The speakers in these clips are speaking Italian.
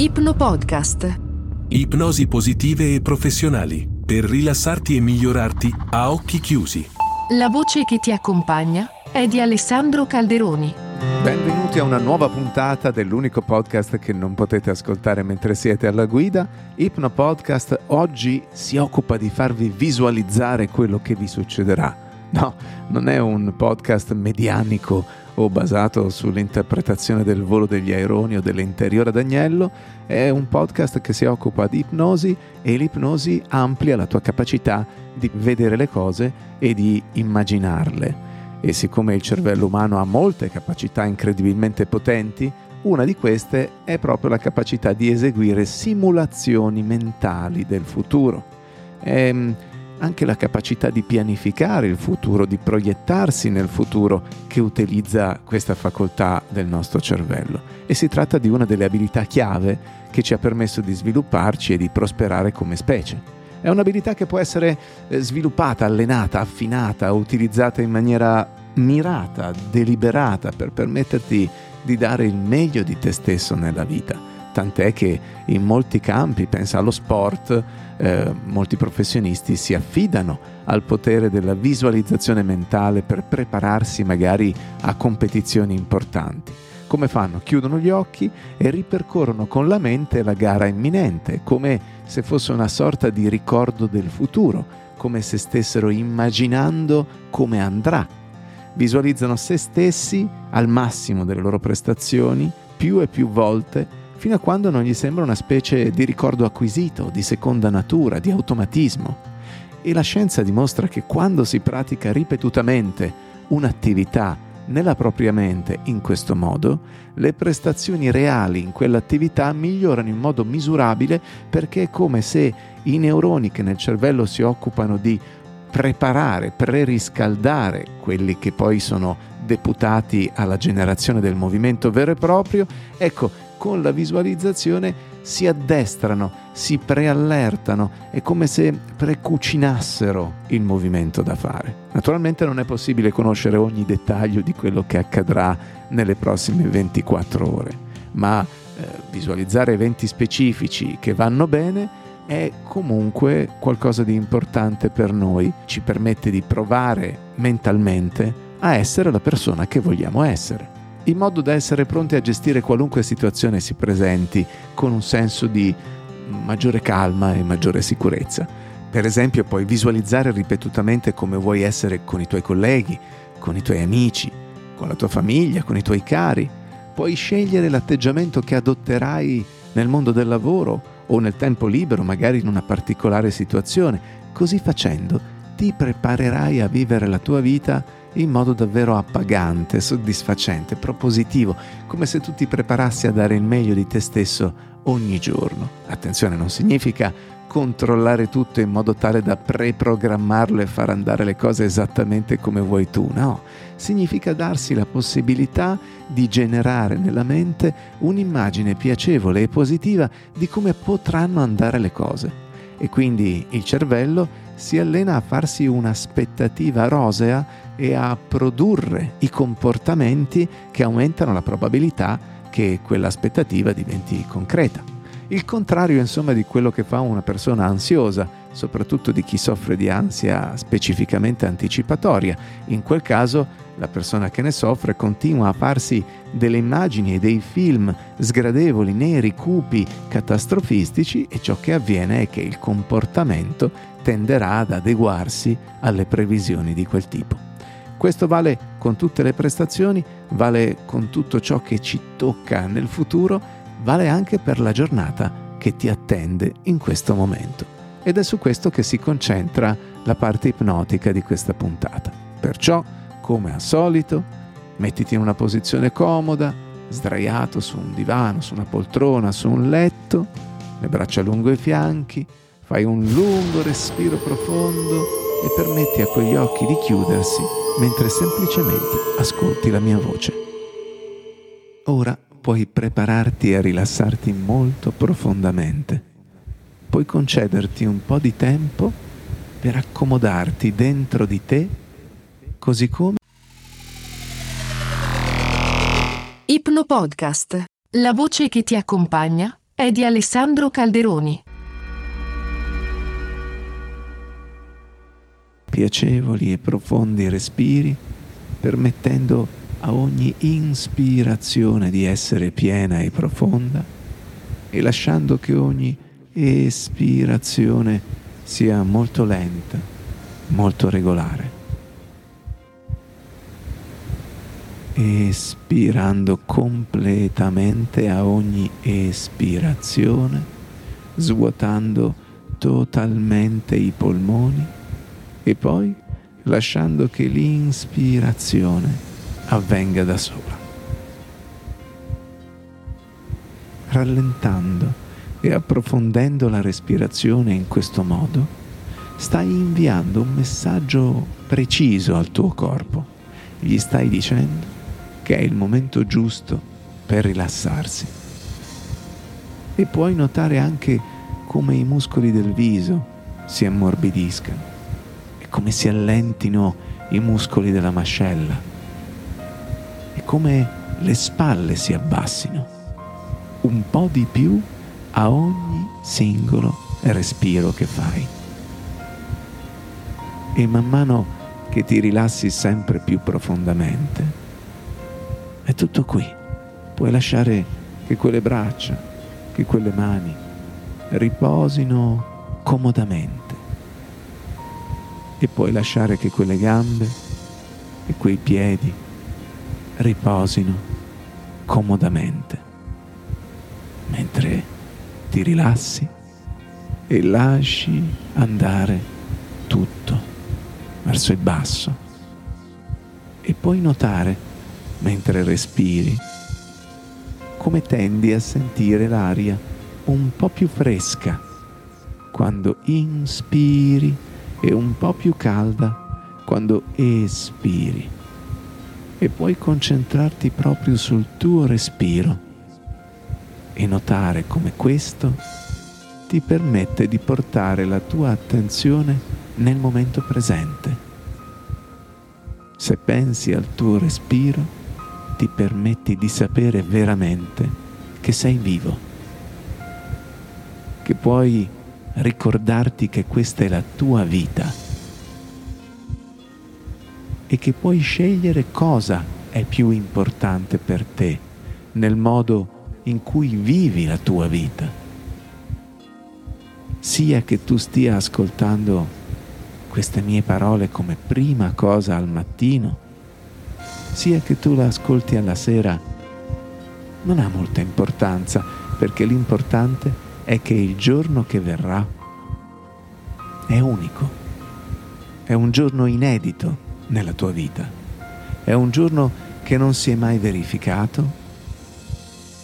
Ipnopodcast. Ipnosi positive e professionali per rilassarti e migliorarti a occhi chiusi. La voce che ti accompagna è di Alessandro Calderoni. Benvenuti a una nuova puntata dell'unico podcast che non potete ascoltare mentre siete alla guida. Ipno Podcast oggi si occupa di farvi visualizzare quello che vi succederà. No, non è un podcast medianico o basato sull'interpretazione del volo degli aeroni o dell'interiore d'agnello, è un podcast che si occupa di ipnosi e l'ipnosi amplia la tua capacità di vedere le cose e di immaginarle. E siccome il cervello umano ha molte capacità incredibilmente potenti, una di queste è proprio la capacità di eseguire simulazioni mentali del futuro. È anche la capacità di pianificare il futuro, di proiettarsi nel futuro che utilizza questa facoltà del nostro cervello. E si tratta di una delle abilità chiave che ci ha permesso di svilupparci e di prosperare come specie. È un'abilità che può essere eh, sviluppata, allenata, affinata, utilizzata in maniera mirata, deliberata per permetterti di dare il meglio di te stesso nella vita. Tant'è che in molti campi, pensa allo sport, eh, molti professionisti si affidano al potere della visualizzazione mentale per prepararsi magari a competizioni importanti. Come fanno? Chiudono gli occhi e ripercorrono con la mente la gara imminente, come se fosse una sorta di ricordo del futuro, come se stessero immaginando come andrà. Visualizzano se stessi al massimo delle loro prestazioni più e più volte fino a quando non gli sembra una specie di ricordo acquisito, di seconda natura, di automatismo. E la scienza dimostra che quando si pratica ripetutamente un'attività nella propria mente in questo modo, le prestazioni reali in quell'attività migliorano in modo misurabile perché è come se i neuroni che nel cervello si occupano di preparare, preriscaldare quelli che poi sono deputati alla generazione del movimento vero e proprio, ecco, con la visualizzazione si addestrano, si preallertano, è come se precucinassero il movimento da fare. Naturalmente non è possibile conoscere ogni dettaglio di quello che accadrà nelle prossime 24 ore, ma eh, visualizzare eventi specifici che vanno bene è comunque qualcosa di importante per noi, ci permette di provare mentalmente a essere la persona che vogliamo essere in modo da essere pronti a gestire qualunque situazione si presenti con un senso di maggiore calma e maggiore sicurezza. Per esempio puoi visualizzare ripetutamente come vuoi essere con i tuoi colleghi, con i tuoi amici, con la tua famiglia, con i tuoi cari. Puoi scegliere l'atteggiamento che adotterai nel mondo del lavoro o nel tempo libero, magari in una particolare situazione. Così facendo ti preparerai a vivere la tua vita in modo davvero appagante, soddisfacente, propositivo, come se tu ti preparassi a dare il meglio di te stesso ogni giorno. Attenzione, non significa controllare tutto in modo tale da preprogrammarlo e far andare le cose esattamente come vuoi tu, no, significa darsi la possibilità di generare nella mente un'immagine piacevole e positiva di come potranno andare le cose. E quindi il cervello si allena a farsi un'aspettativa rosea e a produrre i comportamenti che aumentano la probabilità che quell'aspettativa diventi concreta. Il contrario insomma di quello che fa una persona ansiosa, soprattutto di chi soffre di ansia specificamente anticipatoria. In quel caso la persona che ne soffre continua a farsi delle immagini e dei film sgradevoli, neri, cupi, catastrofistici e ciò che avviene è che il comportamento tenderà ad adeguarsi alle previsioni di quel tipo. Questo vale con tutte le prestazioni, vale con tutto ciò che ci tocca nel futuro, vale anche per la giornata che ti attende in questo momento. Ed è su questo che si concentra la parte ipnotica di questa puntata. Perciò, come al solito, mettiti in una posizione comoda, sdraiato su un divano, su una poltrona, su un letto, le braccia lungo i fianchi, fai un lungo respiro profondo e permetti a quegli occhi di chiudersi mentre semplicemente ascolti la mia voce. Ora puoi prepararti a rilassarti molto profondamente. Puoi concederti un po' di tempo per accomodarti dentro di te, così come Ipno Podcast. La voce che ti accompagna è di Alessandro Calderoni. Piacevoli e profondi respiri, permettendo a ogni ispirazione di essere piena e profonda e lasciando che ogni espirazione sia molto lenta, molto regolare. espirando completamente a ogni espirazione, svuotando totalmente i polmoni e poi lasciando che l'inspirazione avvenga da sola. Rallentando e approfondendo la respirazione in questo modo, stai inviando un messaggio preciso al tuo corpo. Gli stai dicendo che è il momento giusto per rilassarsi. E puoi notare anche come i muscoli del viso si ammorbidiscano e come si allentino i muscoli della mascella e come le spalle si abbassino un po' di più a ogni singolo respiro che fai. E man mano che ti rilassi sempre più profondamente, è tutto qui. Puoi lasciare che quelle braccia, che quelle mani riposino comodamente. E puoi lasciare che quelle gambe e quei piedi riposino comodamente. Mentre ti rilassi e lasci andare tutto verso il basso. E puoi notare mentre respiri, come tendi a sentire l'aria un po' più fresca quando inspiri e un po' più calda quando espiri. E puoi concentrarti proprio sul tuo respiro e notare come questo ti permette di portare la tua attenzione nel momento presente. Se pensi al tuo respiro, ti permetti di sapere veramente che sei vivo, che puoi ricordarti che questa è la tua vita e che puoi scegliere cosa è più importante per te nel modo in cui vivi la tua vita. Sia che tu stia ascoltando queste mie parole come prima cosa al mattino, sia che tu la ascolti alla sera, non ha molta importanza, perché l'importante è che il giorno che verrà è unico, è un giorno inedito nella tua vita, è un giorno che non si è mai verificato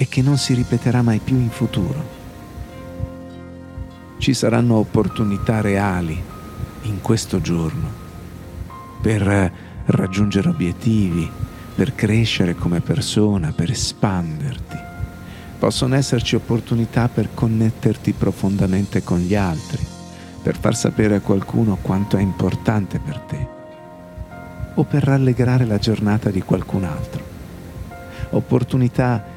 e che non si ripeterà mai più in futuro. Ci saranno opportunità reali in questo giorno per raggiungere obiettivi, per crescere come persona, per espanderti. Possono esserci opportunità per connetterti profondamente con gli altri, per far sapere a qualcuno quanto è importante per te, o per rallegrare la giornata di qualcun altro. Opportunità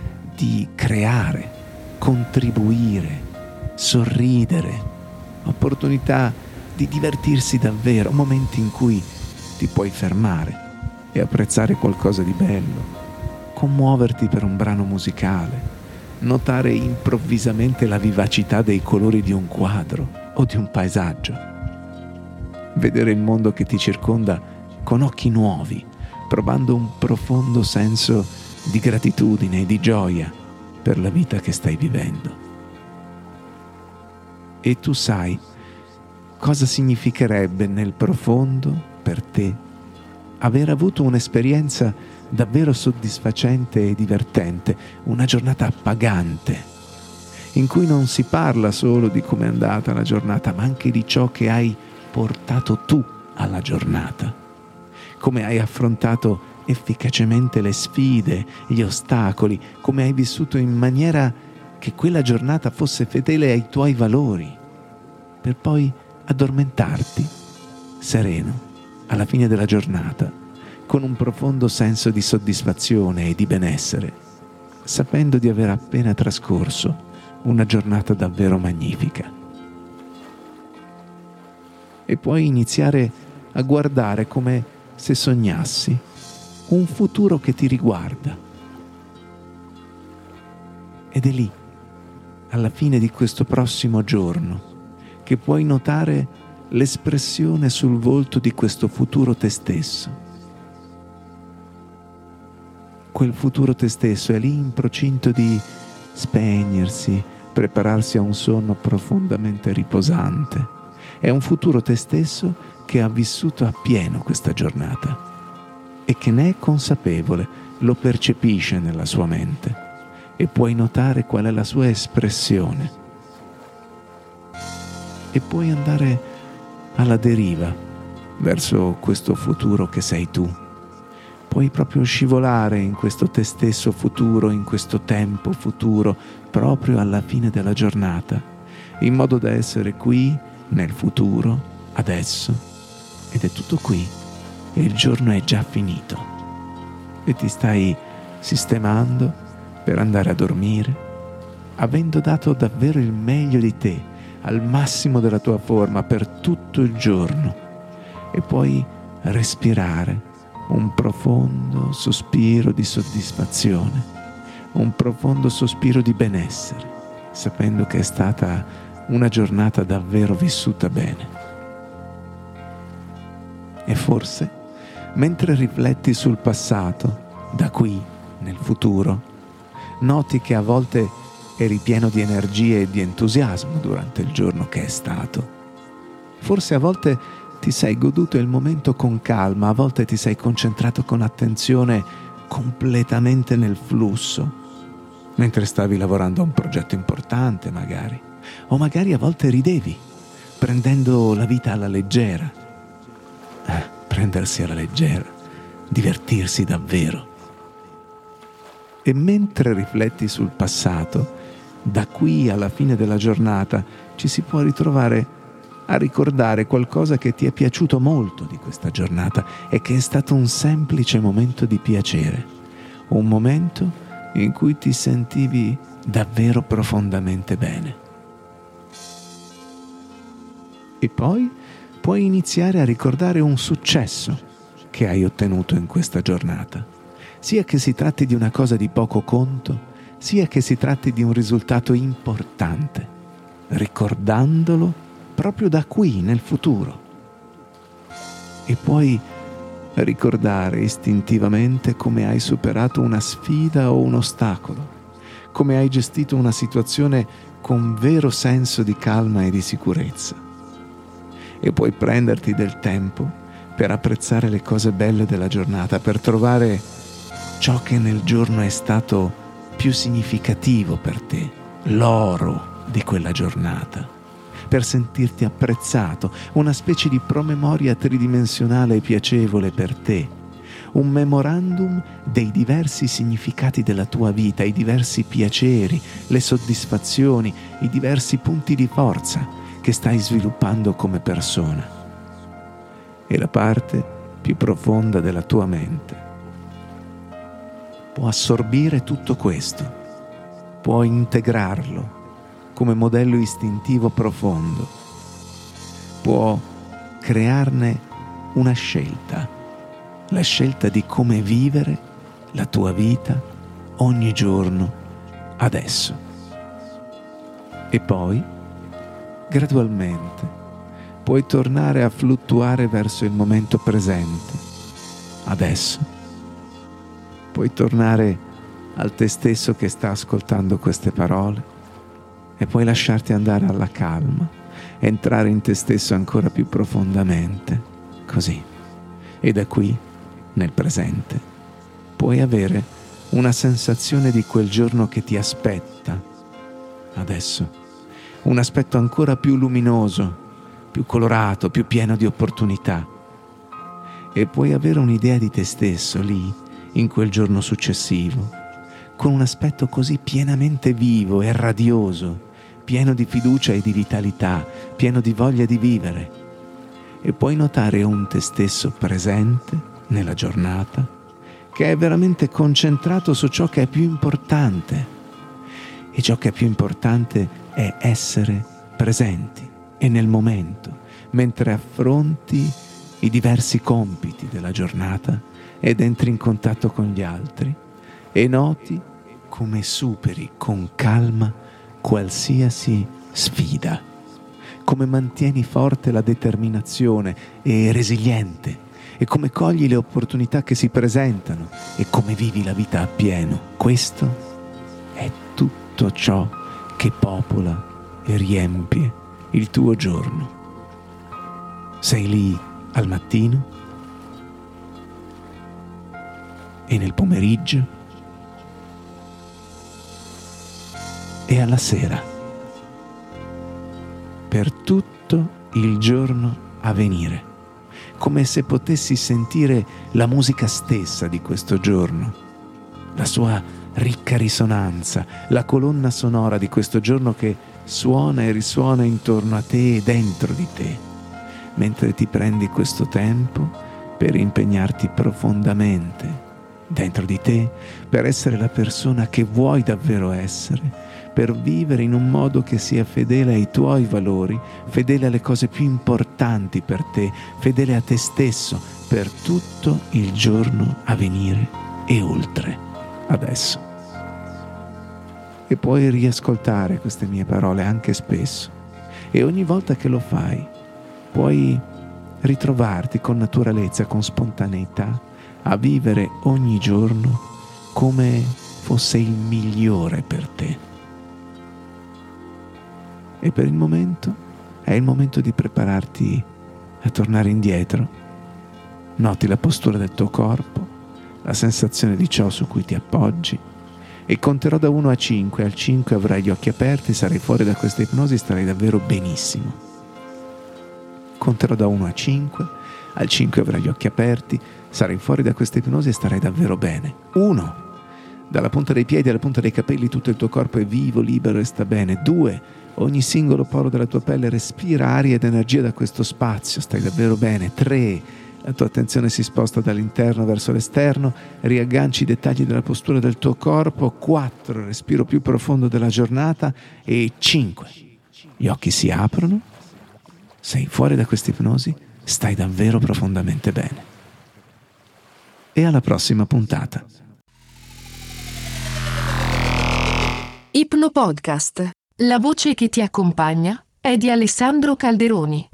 di creare, contribuire, sorridere, opportunità di divertirsi davvero, momenti in cui ti puoi fermare e apprezzare qualcosa di bello, commuoverti per un brano musicale, notare improvvisamente la vivacità dei colori di un quadro o di un paesaggio, vedere il mondo che ti circonda con occhi nuovi, provando un profondo senso di gratitudine e di gioia per la vita che stai vivendo. E tu sai cosa significherebbe nel profondo per te aver avuto un'esperienza davvero soddisfacente e divertente, una giornata appagante, in cui non si parla solo di come è andata la giornata, ma anche di ciò che hai portato tu alla giornata, come hai affrontato efficacemente le sfide, gli ostacoli, come hai vissuto in maniera che quella giornata fosse fedele ai tuoi valori, per poi addormentarti sereno alla fine della giornata con un profondo senso di soddisfazione e di benessere, sapendo di aver appena trascorso una giornata davvero magnifica. E puoi iniziare a guardare come se sognassi un futuro che ti riguarda. Ed è lì, alla fine di questo prossimo giorno, che puoi notare l'espressione sul volto di questo futuro te stesso. Quel futuro te stesso è lì in procinto di spegnersi, prepararsi a un sonno profondamente riposante. È un futuro te stesso che ha vissuto appieno questa giornata e che ne è consapevole, lo percepisce nella sua mente e puoi notare qual è la sua espressione. E puoi andare alla deriva verso questo futuro che sei tu. Puoi proprio scivolare in questo te stesso futuro, in questo tempo futuro, proprio alla fine della giornata, in modo da essere qui, nel futuro, adesso, ed è tutto qui, e il giorno è già finito, e ti stai sistemando per andare a dormire, avendo dato davvero il meglio di te, al massimo della tua forma, per tutto il giorno, e puoi respirare un profondo sospiro di soddisfazione, un profondo sospiro di benessere, sapendo che è stata una giornata davvero vissuta bene. E forse, mentre rifletti sul passato, da qui, nel futuro, noti che a volte eri pieno di energie e di entusiasmo durante il giorno che è stato. Forse a volte ti sei goduto il momento con calma, a volte ti sei concentrato con attenzione completamente nel flusso, mentre stavi lavorando a un progetto importante magari, o magari a volte ridevi, prendendo la vita alla leggera. Prendersi alla leggera, divertirsi davvero. E mentre rifletti sul passato, da qui alla fine della giornata ci si può ritrovare a ricordare qualcosa che ti è piaciuto molto di questa giornata e che è stato un semplice momento di piacere, un momento in cui ti sentivi davvero profondamente bene. E poi puoi iniziare a ricordare un successo che hai ottenuto in questa giornata, sia che si tratti di una cosa di poco conto, sia che si tratti di un risultato importante, ricordandolo proprio da qui nel futuro. E puoi ricordare istintivamente come hai superato una sfida o un ostacolo, come hai gestito una situazione con vero senso di calma e di sicurezza. E puoi prenderti del tempo per apprezzare le cose belle della giornata, per trovare ciò che nel giorno è stato più significativo per te, l'oro di quella giornata. Per sentirti apprezzato, una specie di promemoria tridimensionale e piacevole per te, un memorandum dei diversi significati della tua vita, i diversi piaceri, le soddisfazioni, i diversi punti di forza che stai sviluppando come persona. E la parte più profonda della tua mente può assorbire tutto questo, può integrarlo come modello istintivo profondo. Può crearne una scelta, la scelta di come vivere la tua vita ogni giorno, adesso. E poi, gradualmente, puoi tornare a fluttuare verso il momento presente, adesso. Puoi tornare al te stesso che sta ascoltando queste parole e puoi lasciarti andare alla calma, entrare in te stesso ancora più profondamente, così. E da qui, nel presente, puoi avere una sensazione di quel giorno che ti aspetta, adesso, un aspetto ancora più luminoso, più colorato, più pieno di opportunità. E puoi avere un'idea di te stesso lì, in quel giorno successivo, con un aspetto così pienamente vivo e radioso pieno di fiducia e di vitalità, pieno di voglia di vivere. E puoi notare un te stesso presente nella giornata, che è veramente concentrato su ciò che è più importante, e ciò che è più importante è essere presenti e nel momento, mentre affronti i diversi compiti della giornata ed entri in contatto con gli altri e noti come superi con calma qualsiasi sfida, come mantieni forte la determinazione e resiliente e come cogli le opportunità che si presentano e come vivi la vita appieno. Questo è tutto ciò che popola e riempie il tuo giorno. Sei lì al mattino e nel pomeriggio e alla sera per tutto il giorno a venire, come se potessi sentire la musica stessa di questo giorno, la sua ricca risonanza, la colonna sonora di questo giorno che suona e risuona intorno a te e dentro di te, mentre ti prendi questo tempo per impegnarti profondamente dentro di te, per essere la persona che vuoi davvero essere, per vivere in un modo che sia fedele ai tuoi valori, fedele alle cose più importanti per te, fedele a te stesso per tutto il giorno a venire e oltre adesso. E puoi riascoltare queste mie parole anche spesso. E ogni volta che lo fai, puoi ritrovarti con naturalezza, con spontaneità, a vivere ogni giorno come fosse il migliore per te. E per il momento è il momento di prepararti a tornare indietro. Noti la postura del tuo corpo, la sensazione di ciò su cui ti appoggi e conterò da 1 a 5. Al 5 avrai gli occhi aperti, sarai fuori da questa ipnosi starai davvero benissimo. Conterò da 1 a 5. Al 5 avrai gli occhi aperti, sarai fuori da questa ipnosi e starai davvero bene. 1. Dalla punta dei piedi alla punta dei capelli tutto il tuo corpo è vivo, libero e sta bene. 2. Ogni singolo poro della tua pelle respira aria ed energia da questo spazio, stai davvero bene. 3 la tua attenzione si sposta dall'interno verso l'esterno, riagganci i dettagli della postura del tuo corpo, 4, respiro più profondo della giornata e 5, gli occhi si aprono, sei fuori da questa ipnosi, stai davvero profondamente bene. E alla prossima puntata. Ipno Podcast. La voce che ti accompagna è di Alessandro Calderoni.